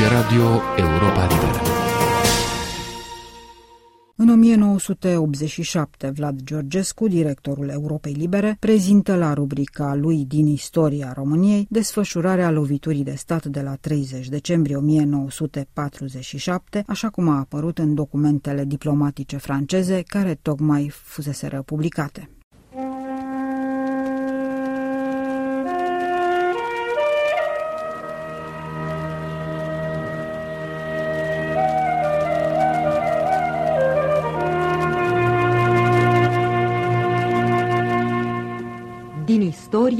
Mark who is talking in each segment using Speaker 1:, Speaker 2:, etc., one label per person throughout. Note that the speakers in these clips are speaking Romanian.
Speaker 1: Aici Radio Europa Liberă.
Speaker 2: În 1987, Vlad Georgescu, directorul Europei Libere, prezintă la rubrica lui din istoria României desfășurarea loviturii de stat de la 30 decembrie 1947, așa cum a apărut în documentele diplomatice franceze care tocmai fuseseră publicate.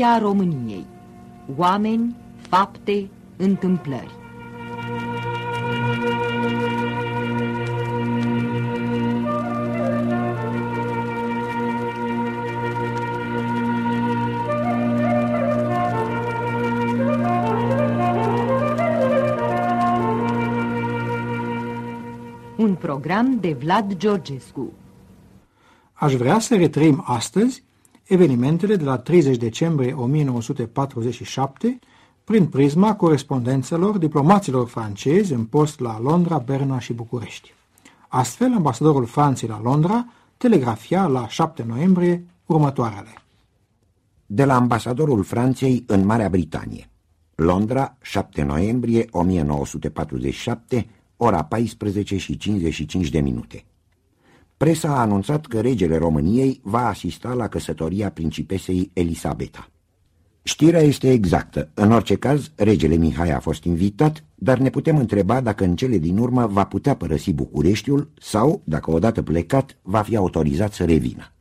Speaker 3: Istoria României. Oameni, fapte, întâmplări. Un program de Vlad Georgescu.
Speaker 4: Aș vrea să retrăim astăzi evenimentele de la 30 decembrie 1947 prin prisma corespondențelor diplomaților francezi în post la Londra, Berna și București. Astfel, ambasadorul Franței la Londra telegrafia la 7 noiembrie următoarele.
Speaker 5: De la ambasadorul Franței în Marea Britanie. Londra, 7 noiembrie 1947, ora 14 și 55 de minute. Presa a anunțat că regele României va asista la căsătoria principesei Elisabeta. Știrea este exactă. În orice caz, regele Mihai a fost invitat, dar ne putem întreba dacă în cele din urmă va putea părăsi Bucureștiul sau, dacă odată plecat, va fi autorizat să revină.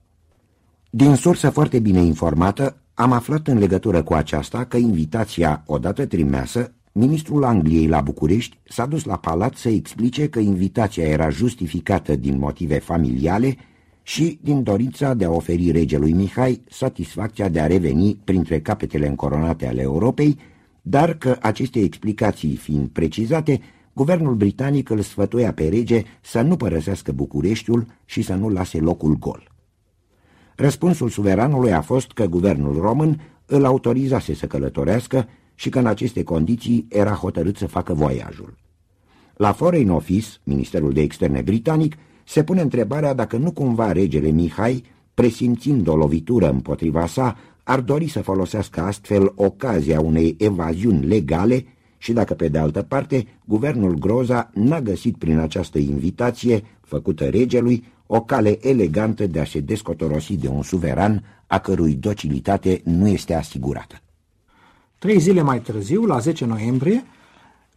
Speaker 5: Din sursă foarte bine informată, am aflat în legătură cu aceasta că invitația, odată trimeasă, Ministrul Angliei la București s-a dus la palat să explice că invitația era justificată din motive familiale și din dorința de a oferi regelui Mihai satisfacția de a reveni printre capetele încoronate ale Europei, dar că aceste explicații fiind precizate, guvernul britanic îl sfătuia pe rege să nu părăsească Bucureștiul și să nu lase locul gol. Răspunsul suveranului a fost că guvernul român îl autorizase să călătorească și că în aceste condiții era hotărât să facă voiajul. La Foreign Office, Ministerul de Externe britanic, se pune întrebarea dacă nu cumva regele Mihai, presimțind o lovitură împotriva sa, ar dori să folosească astfel ocazia unei evaziuni legale și dacă, pe de altă parte, guvernul Groza n-a găsit prin această invitație făcută regelui o cale elegantă de a se descotorosi de un suveran a cărui docilitate nu este asigurată.
Speaker 4: Trei zile mai târziu, la 10 noiembrie,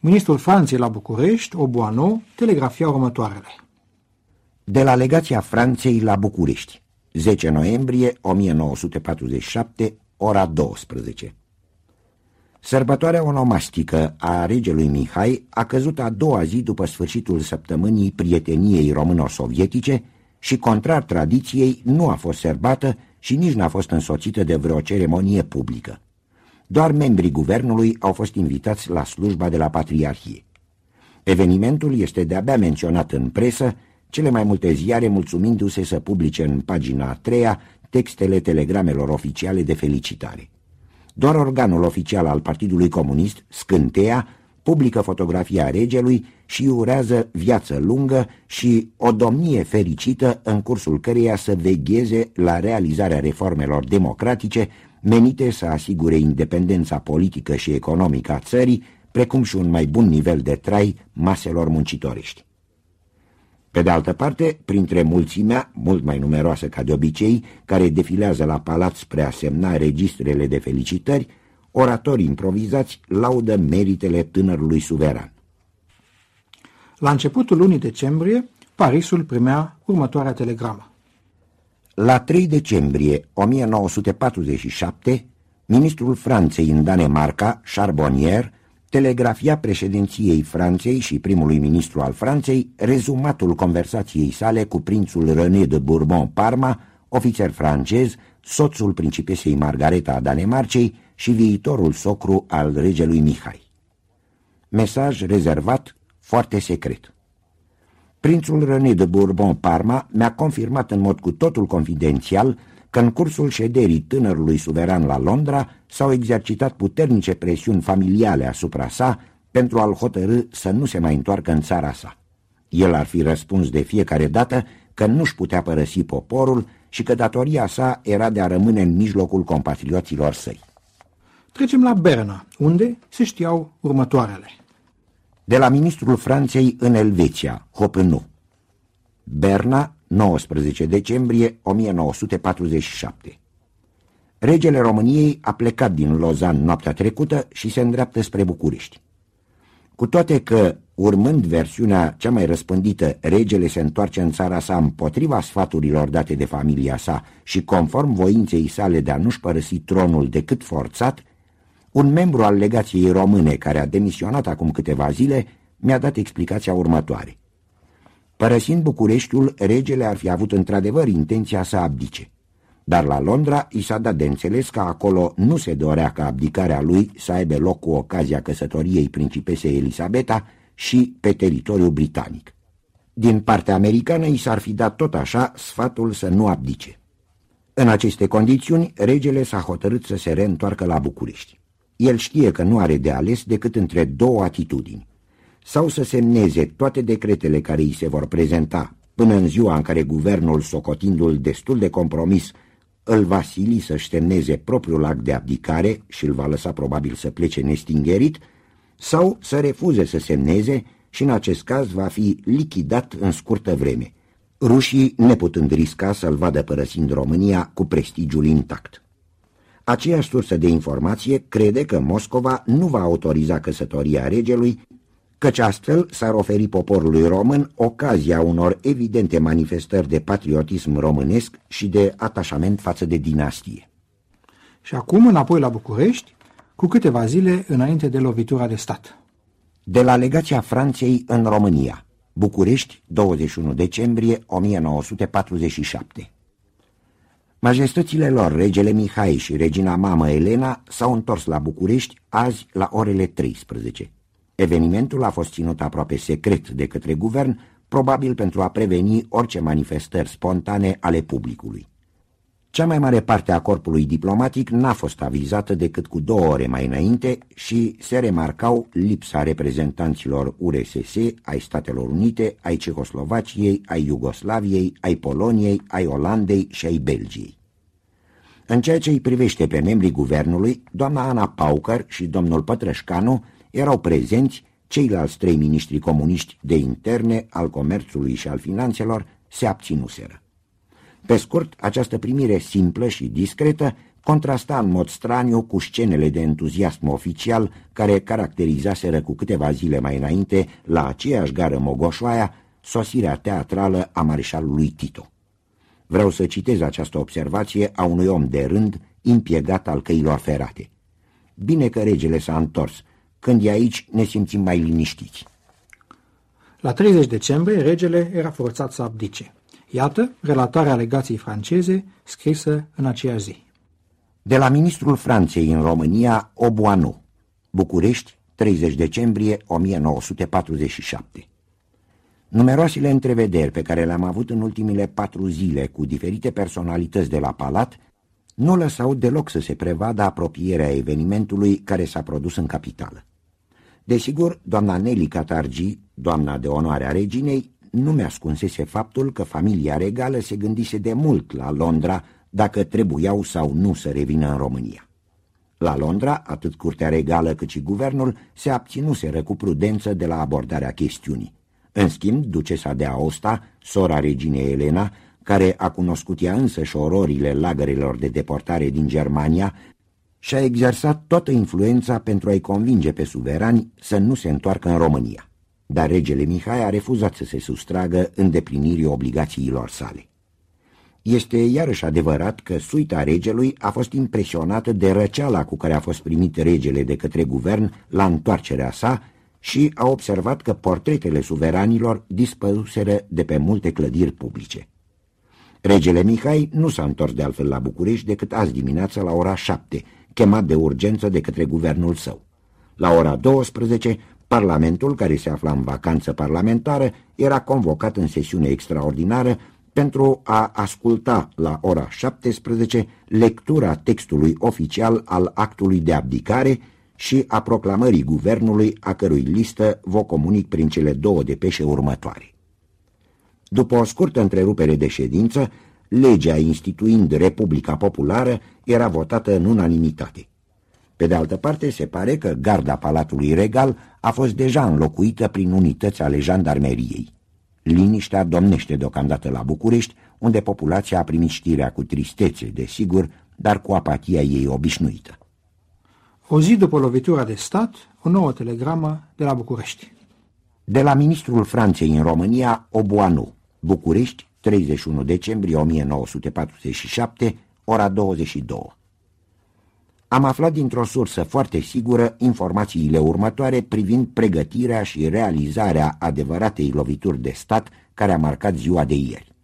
Speaker 4: ministrul Franței la București, Oboano, telegrafia următoarele.
Speaker 5: De la legația Franței la București, 10 noiembrie 1947, ora 12. Sărbătoarea onomastică a regelui Mihai a căzut a doua zi după sfârșitul săptămânii prieteniei româno-sovietice și, contrar tradiției, nu a fost serbată și nici n-a fost însoțită de vreo ceremonie publică. Doar membrii guvernului au fost invitați la slujba de la Patriarhie. Evenimentul este de-abia menționat în presă, cele mai multe ziare mulțumindu-se să publice în pagina a treia textele telegramelor oficiale de felicitare. Doar organul oficial al Partidului Comunist, Scânteia, publică fotografia regelui și urează viață lungă și o domnie fericită în cursul căreia să vegheze la realizarea reformelor democratice menite să asigure independența politică și economică a țării, precum și un mai bun nivel de trai maselor muncitorești. Pe de altă parte, printre mulțimea, mult mai numeroasă ca de obicei, care defilează la palat spre a semna registrele de felicitări, oratorii improvizați laudă meritele tânărului suveran.
Speaker 4: La începutul lunii decembrie, Parisul primea următoarea telegramă.
Speaker 5: La 3 decembrie 1947, ministrul Franței în Danemarca, Charbonnier, telegrafia președinției Franței și primului ministru al Franței rezumatul conversației sale cu prințul René de Bourbon-Parma, ofițer francez, soțul principesei Margareta a Danemarcei și viitorul socru al regelui Mihai. Mesaj rezervat, foarte secret. Prințul René de Bourbon-Parma mi-a confirmat în mod cu totul confidențial că în cursul șederii tânărului suveran la Londra s-au exercitat puternice presiuni familiale asupra sa pentru a-l hotărâ să nu se mai întoarcă în țara sa. El ar fi răspuns de fiecare dată că nu-și putea părăsi poporul și că datoria sa era de a rămâne în mijlocul compatrioților săi.
Speaker 4: Trecem la Berna, unde se știau următoarele.
Speaker 5: De la ministrul Franței în Elveția, Hopenu. Berna, 19 decembrie 1947. Regele României a plecat din Lozan noaptea trecută și se îndreaptă spre București. Cu toate că, urmând versiunea cea mai răspândită, regele se întoarce în țara sa împotriva sfaturilor date de familia sa și conform voinței sale de a nu-și părăsi tronul decât forțat, un membru al legației române care a demisionat acum câteva zile mi-a dat explicația următoare. Părăsind Bucureștiul, regele ar fi avut într-adevăr intenția să abdice. Dar la Londra i s-a dat de înțeles că acolo nu se dorea ca abdicarea lui să aibă loc cu ocazia căsătoriei principesei Elisabeta și pe teritoriul britanic. Din partea americană i s-ar fi dat tot așa sfatul să nu abdice. În aceste condiții, regele s-a hotărât să se reîntoarcă la București. El știe că nu are de ales decât între două atitudini. Sau să semneze toate decretele care îi se vor prezenta până în ziua în care guvernul, socotindu-l destul de compromis, îl va sili să-și semneze propriul act de abdicare și îl va lăsa probabil să plece nestingerit, sau să refuze să semneze și în acest caz va fi lichidat în scurtă vreme, rușii neputând risca să-l vadă părăsind România cu prestigiul intact. Aceeași sursă de informație crede că Moscova nu va autoriza căsătoria regelui, căci astfel s-ar oferi poporului român ocazia unor evidente manifestări de patriotism românesc și de atașament față de dinastie.
Speaker 4: Și acum înapoi la București, cu câteva zile înainte de lovitura de stat.
Speaker 5: De la legația Franței în România, București, 21 decembrie 1947 Majestățile lor, regele Mihai și regina mamă Elena, s-au întors la București azi la orele 13. Evenimentul a fost ținut aproape secret de către guvern, probabil pentru a preveni orice manifestări spontane ale publicului. Cea mai mare parte a corpului diplomatic n-a fost avizată decât cu două ore mai înainte și se remarcau lipsa reprezentanților URSS, ai Statelor Unite, ai Cehoslovaciei, ai Iugoslaviei, ai Poloniei, ai Olandei și ai Belgiei. În ceea ce îi privește pe membrii guvernului, doamna Ana Paucăr și domnul Pătrășcanu erau prezenți, ceilalți trei miniștri comuniști de interne, al comerțului și al finanțelor se abținuseră. Pe scurt, această primire simplă și discretă contrasta în mod straniu cu scenele de entuziasm oficial care caracterizaseră cu câteva zile mai înainte, la aceeași gară Mogoșoaia, sosirea teatrală a mareșalului Tito. Vreau să citez această observație a unui om de rând, impiegat al căilor ferate. Bine că regele s-a întors. Când e aici, ne simțim mai liniștiți.
Speaker 4: La 30 decembrie, regele era forțat să abdice. Iată relatarea legației franceze scrisă în aceeași zi.
Speaker 5: De la ministrul Franței în România, Oboanu, București, 30 decembrie 1947. Numeroasele întrevederi pe care le-am avut în ultimile patru zile cu diferite personalități de la palat nu lăsau deloc să se prevadă apropierea evenimentului care s-a produs în capitală. Desigur, doamna Nelly Catargi, doamna de onoare a reginei, nu mi-ascunsese faptul că familia regală se gândise de mult la Londra dacă trebuiau sau nu să revină în România. La Londra, atât curtea regală cât și guvernul se abținuseră cu prudență de la abordarea chestiunii. În schimb, ducesa de Aosta, sora reginei Elena, care a cunoscut ea însăși ororile lagărelor de deportare din Germania, și-a exersat toată influența pentru a-i convinge pe suverani să nu se întoarcă în România dar regele Mihai a refuzat să se sustragă îndeplinirii obligațiilor sale. Este iarăși adevărat că suita regelui a fost impresionată de răceala cu care a fost primit regele de către guvern la întoarcerea sa și a observat că portretele suveranilor dispăruseră de pe multe clădiri publice. Regele Mihai nu s-a întors de altfel la București decât azi dimineața la ora șapte, chemat de urgență de către guvernul său. La ora 12 Parlamentul, care se afla în vacanță parlamentară, era convocat în sesiune extraordinară pentru a asculta la ora 17 lectura textului oficial al actului de abdicare și a proclamării guvernului, a cărui listă vă comunic prin cele două depeșe următoare. După o scurtă întrerupere de ședință, legea instituind Republica Populară era votată în unanimitate. Pe de altă parte, se pare că garda Palatului Regal a fost deja înlocuită prin unități ale jandarmeriei. Liniștea domnește deocamdată la București, unde populația a primit știrea cu tristețe, desigur, dar cu apatia ei obișnuită.
Speaker 4: O zi după lovitura de stat, o nouă telegramă de la București.
Speaker 5: De la ministrul Franței în România, Oboanu, București, 31 decembrie 1947, ora 22. Am aflat dintr-o sursă foarte sigură informațiile următoare privind pregătirea și realizarea adevăratei lovituri de stat care a marcat ziua de ieri.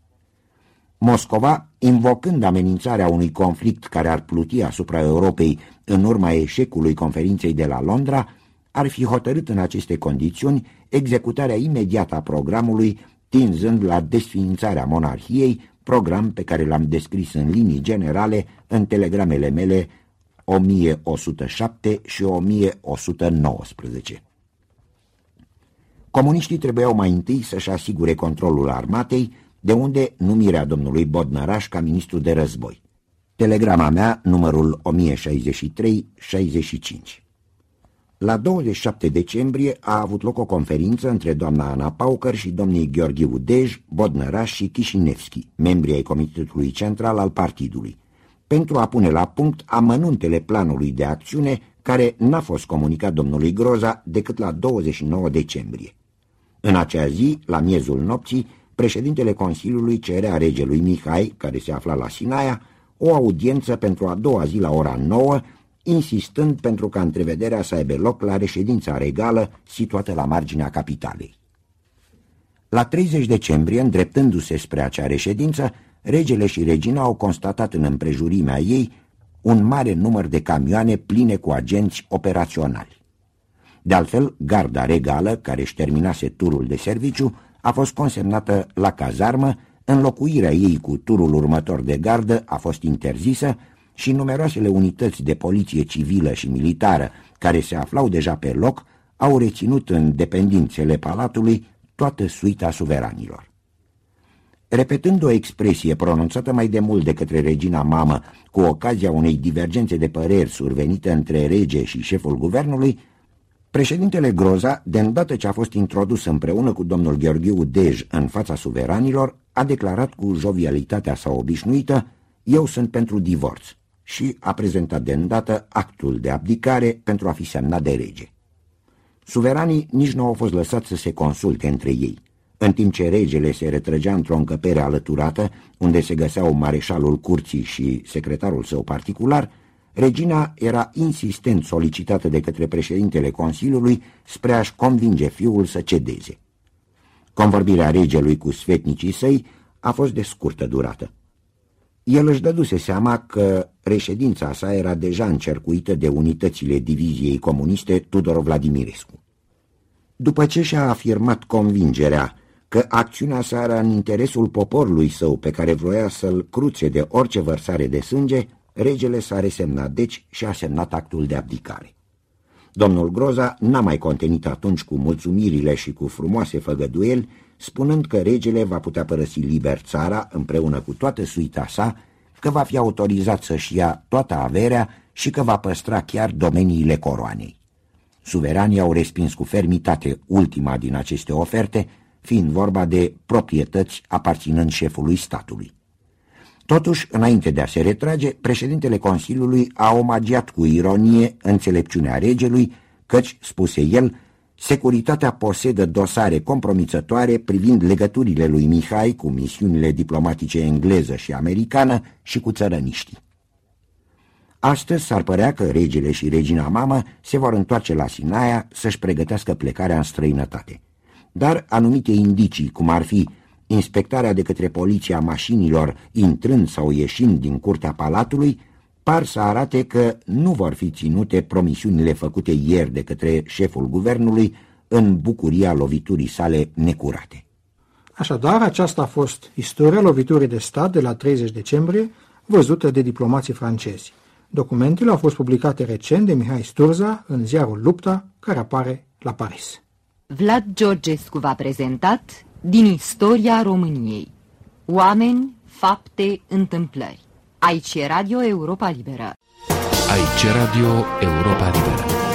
Speaker 5: Moscova, invocând amenințarea unui conflict care ar pluti asupra Europei în urma eșecului conferinței de la Londra, ar fi hotărât în aceste condiții executarea imediată a programului, tinzând la desființarea monarhiei, program pe care l-am descris în linii generale în telegramele mele 1107 și 1119. Comuniștii trebuiau mai întâi să-și asigure controlul armatei, de unde numirea domnului Bodnăraș ca ministru de război. Telegrama mea, numărul 1063-65. La 27 decembrie a avut loc o conferință între doamna Ana Paucăr și domnii Gheorghe Udej, Bodnăraș și Chișinevski, membri ai Comitetului Central al partidului, pentru a pune la punct amănuntele planului de acțiune care n-a fost comunicat domnului Groza decât la 29 decembrie. În acea zi, la miezul nopții, președintele Consiliului cerea regelui Mihai, care se afla la Sinaia, o audiență pentru a doua zi la ora 9, insistând pentru ca întrevederea să aibă loc la reședința regală situată la marginea capitalei. La 30 decembrie, îndreptându-se spre acea reședință, regele și regina au constatat în împrejurimea ei un mare număr de camioane pline cu agenți operaționali. De altfel, garda regală, care își terminase turul de serviciu, a fost consemnată la cazarmă, înlocuirea ei cu turul următor de gardă a fost interzisă și numeroasele unități de poliție civilă și militară care se aflau deja pe loc au reținut în dependințele palatului toată suita suveranilor. Repetând o expresie pronunțată mai de mult de către regina mamă cu ocazia unei divergențe de păreri survenite între rege și șeful guvernului, președintele Groza, de îndată ce a fost introdus împreună cu domnul Gheorghiu Dej în fața suveranilor, a declarat cu jovialitatea sa obișnuită, eu sunt pentru divorț și a prezentat de îndată actul de abdicare pentru a fi semnat de rege. Suveranii nici nu au fost lăsați să se consulte între ei. În timp ce regele se retrăgea într-o încăpere alăturată, unde se găseau mareșalul curții și secretarul său particular, regina era insistent solicitată de către președintele Consiliului spre a-și convinge fiul să cedeze. Convorbirea regelui cu sfetnicii săi a fost de scurtă durată. El își dăduse seama că reședința sa era deja încercuită de unitățile diviziei comuniste Tudor Vladimirescu. După ce și-a afirmat convingerea că acțiunea sa era în interesul poporului său pe care vroia să-l cruțe de orice vărsare de sânge, regele s-a resemnat deci și a semnat actul de abdicare. Domnul Groza n-a mai contenit atunci cu mulțumirile și cu frumoase făgăduieli, spunând că regele va putea părăsi liber țara împreună cu toată suita sa, că va fi autorizat să-și ia toată averea și că va păstra chiar domeniile coroanei. Suveranii au respins cu fermitate ultima din aceste oferte, fiind vorba de proprietăți aparținând șefului statului. Totuși, înainte de a se retrage, președintele Consiliului a omagiat cu ironie înțelepciunea regelui, căci, spuse el, securitatea posedă dosare compromițătoare privind legăturile lui Mihai cu misiunile diplomatice engleză și americană și cu țărăniștii. Astăzi s-ar părea că regele și regina mamă se vor întoarce la Sinaia să-și pregătească plecarea în străinătate dar anumite indicii, cum ar fi inspectarea de către poliția mașinilor intrând sau ieșind din curtea palatului, par să arate că nu vor fi ținute promisiunile făcute ieri de către șeful guvernului în bucuria loviturii sale necurate.
Speaker 4: Așadar, aceasta a fost istoria loviturii de stat de la 30 decembrie, văzută de diplomații francezi. Documentele au fost publicate recent de Mihai Sturza în ziarul Lupta, care apare la Paris.
Speaker 3: Vlad Georgescu v-a prezentat din istoria României. Oameni, fapte, întâmplări. Aici e Radio Europa Liberă.
Speaker 1: Aici Radio Europa Liberă.